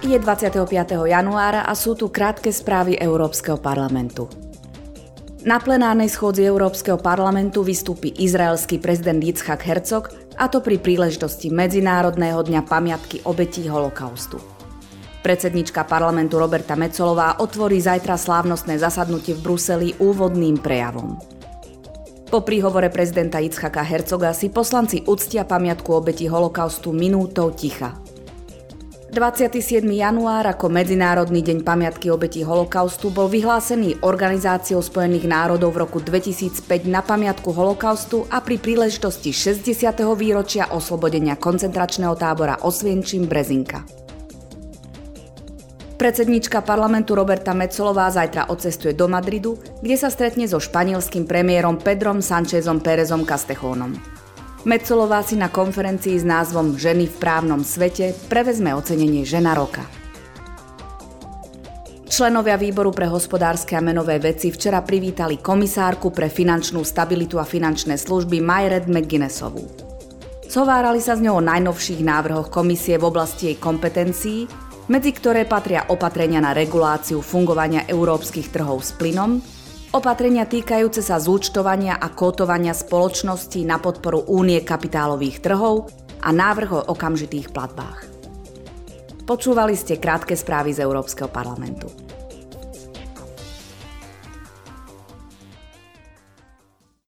Je 25. januára a sú tu krátke správy Európskeho parlamentu. Na plenárnej schôdzi Európskeho parlamentu vystúpi izraelský prezident Yitzhak Herzog a to pri príležitosti Medzinárodného dňa pamiatky obetí holokaustu. Predsednička parlamentu Roberta Mecolová otvorí zajtra slávnostné zasadnutie v Bruseli úvodným prejavom. Po príhovore prezidenta Yitzhaka Hercoga si poslanci uctia pamiatku obetí holokaustu minútou ticha. 27. január ako Medzinárodný deň pamiatky obetí holokaustu bol vyhlásený Organizáciou spojených národov v roku 2005 na pamiatku holokaustu a pri príležitosti 60. výročia oslobodenia koncentračného tábora Osvienčím Brezinka. Predsednička parlamentu Roberta Mecolová zajtra odcestuje do Madridu, kde sa stretne so španielským premiérom Pedrom Sanchezom Pérezom Castejónom. Metzolová si na konferencii s názvom Ženy v právnom svete prevezme ocenenie Žena roka. Členovia výboru pre hospodárske a menové veci včera privítali komisárku pre finančnú stabilitu a finančné služby Myred McGuinnessovú. Zhovárali sa s ňou o najnovších návrhoch komisie v oblasti jej kompetencií, medzi ktoré patria opatrenia na reguláciu fungovania európskych trhov s plynom, Opatrenia týkajúce sa zúčtovania a kótovania spoločností na podporu únie kapitálových trhov a návrh o okamžitých platbách. Počúvali ste krátke správy z Európskeho parlamentu.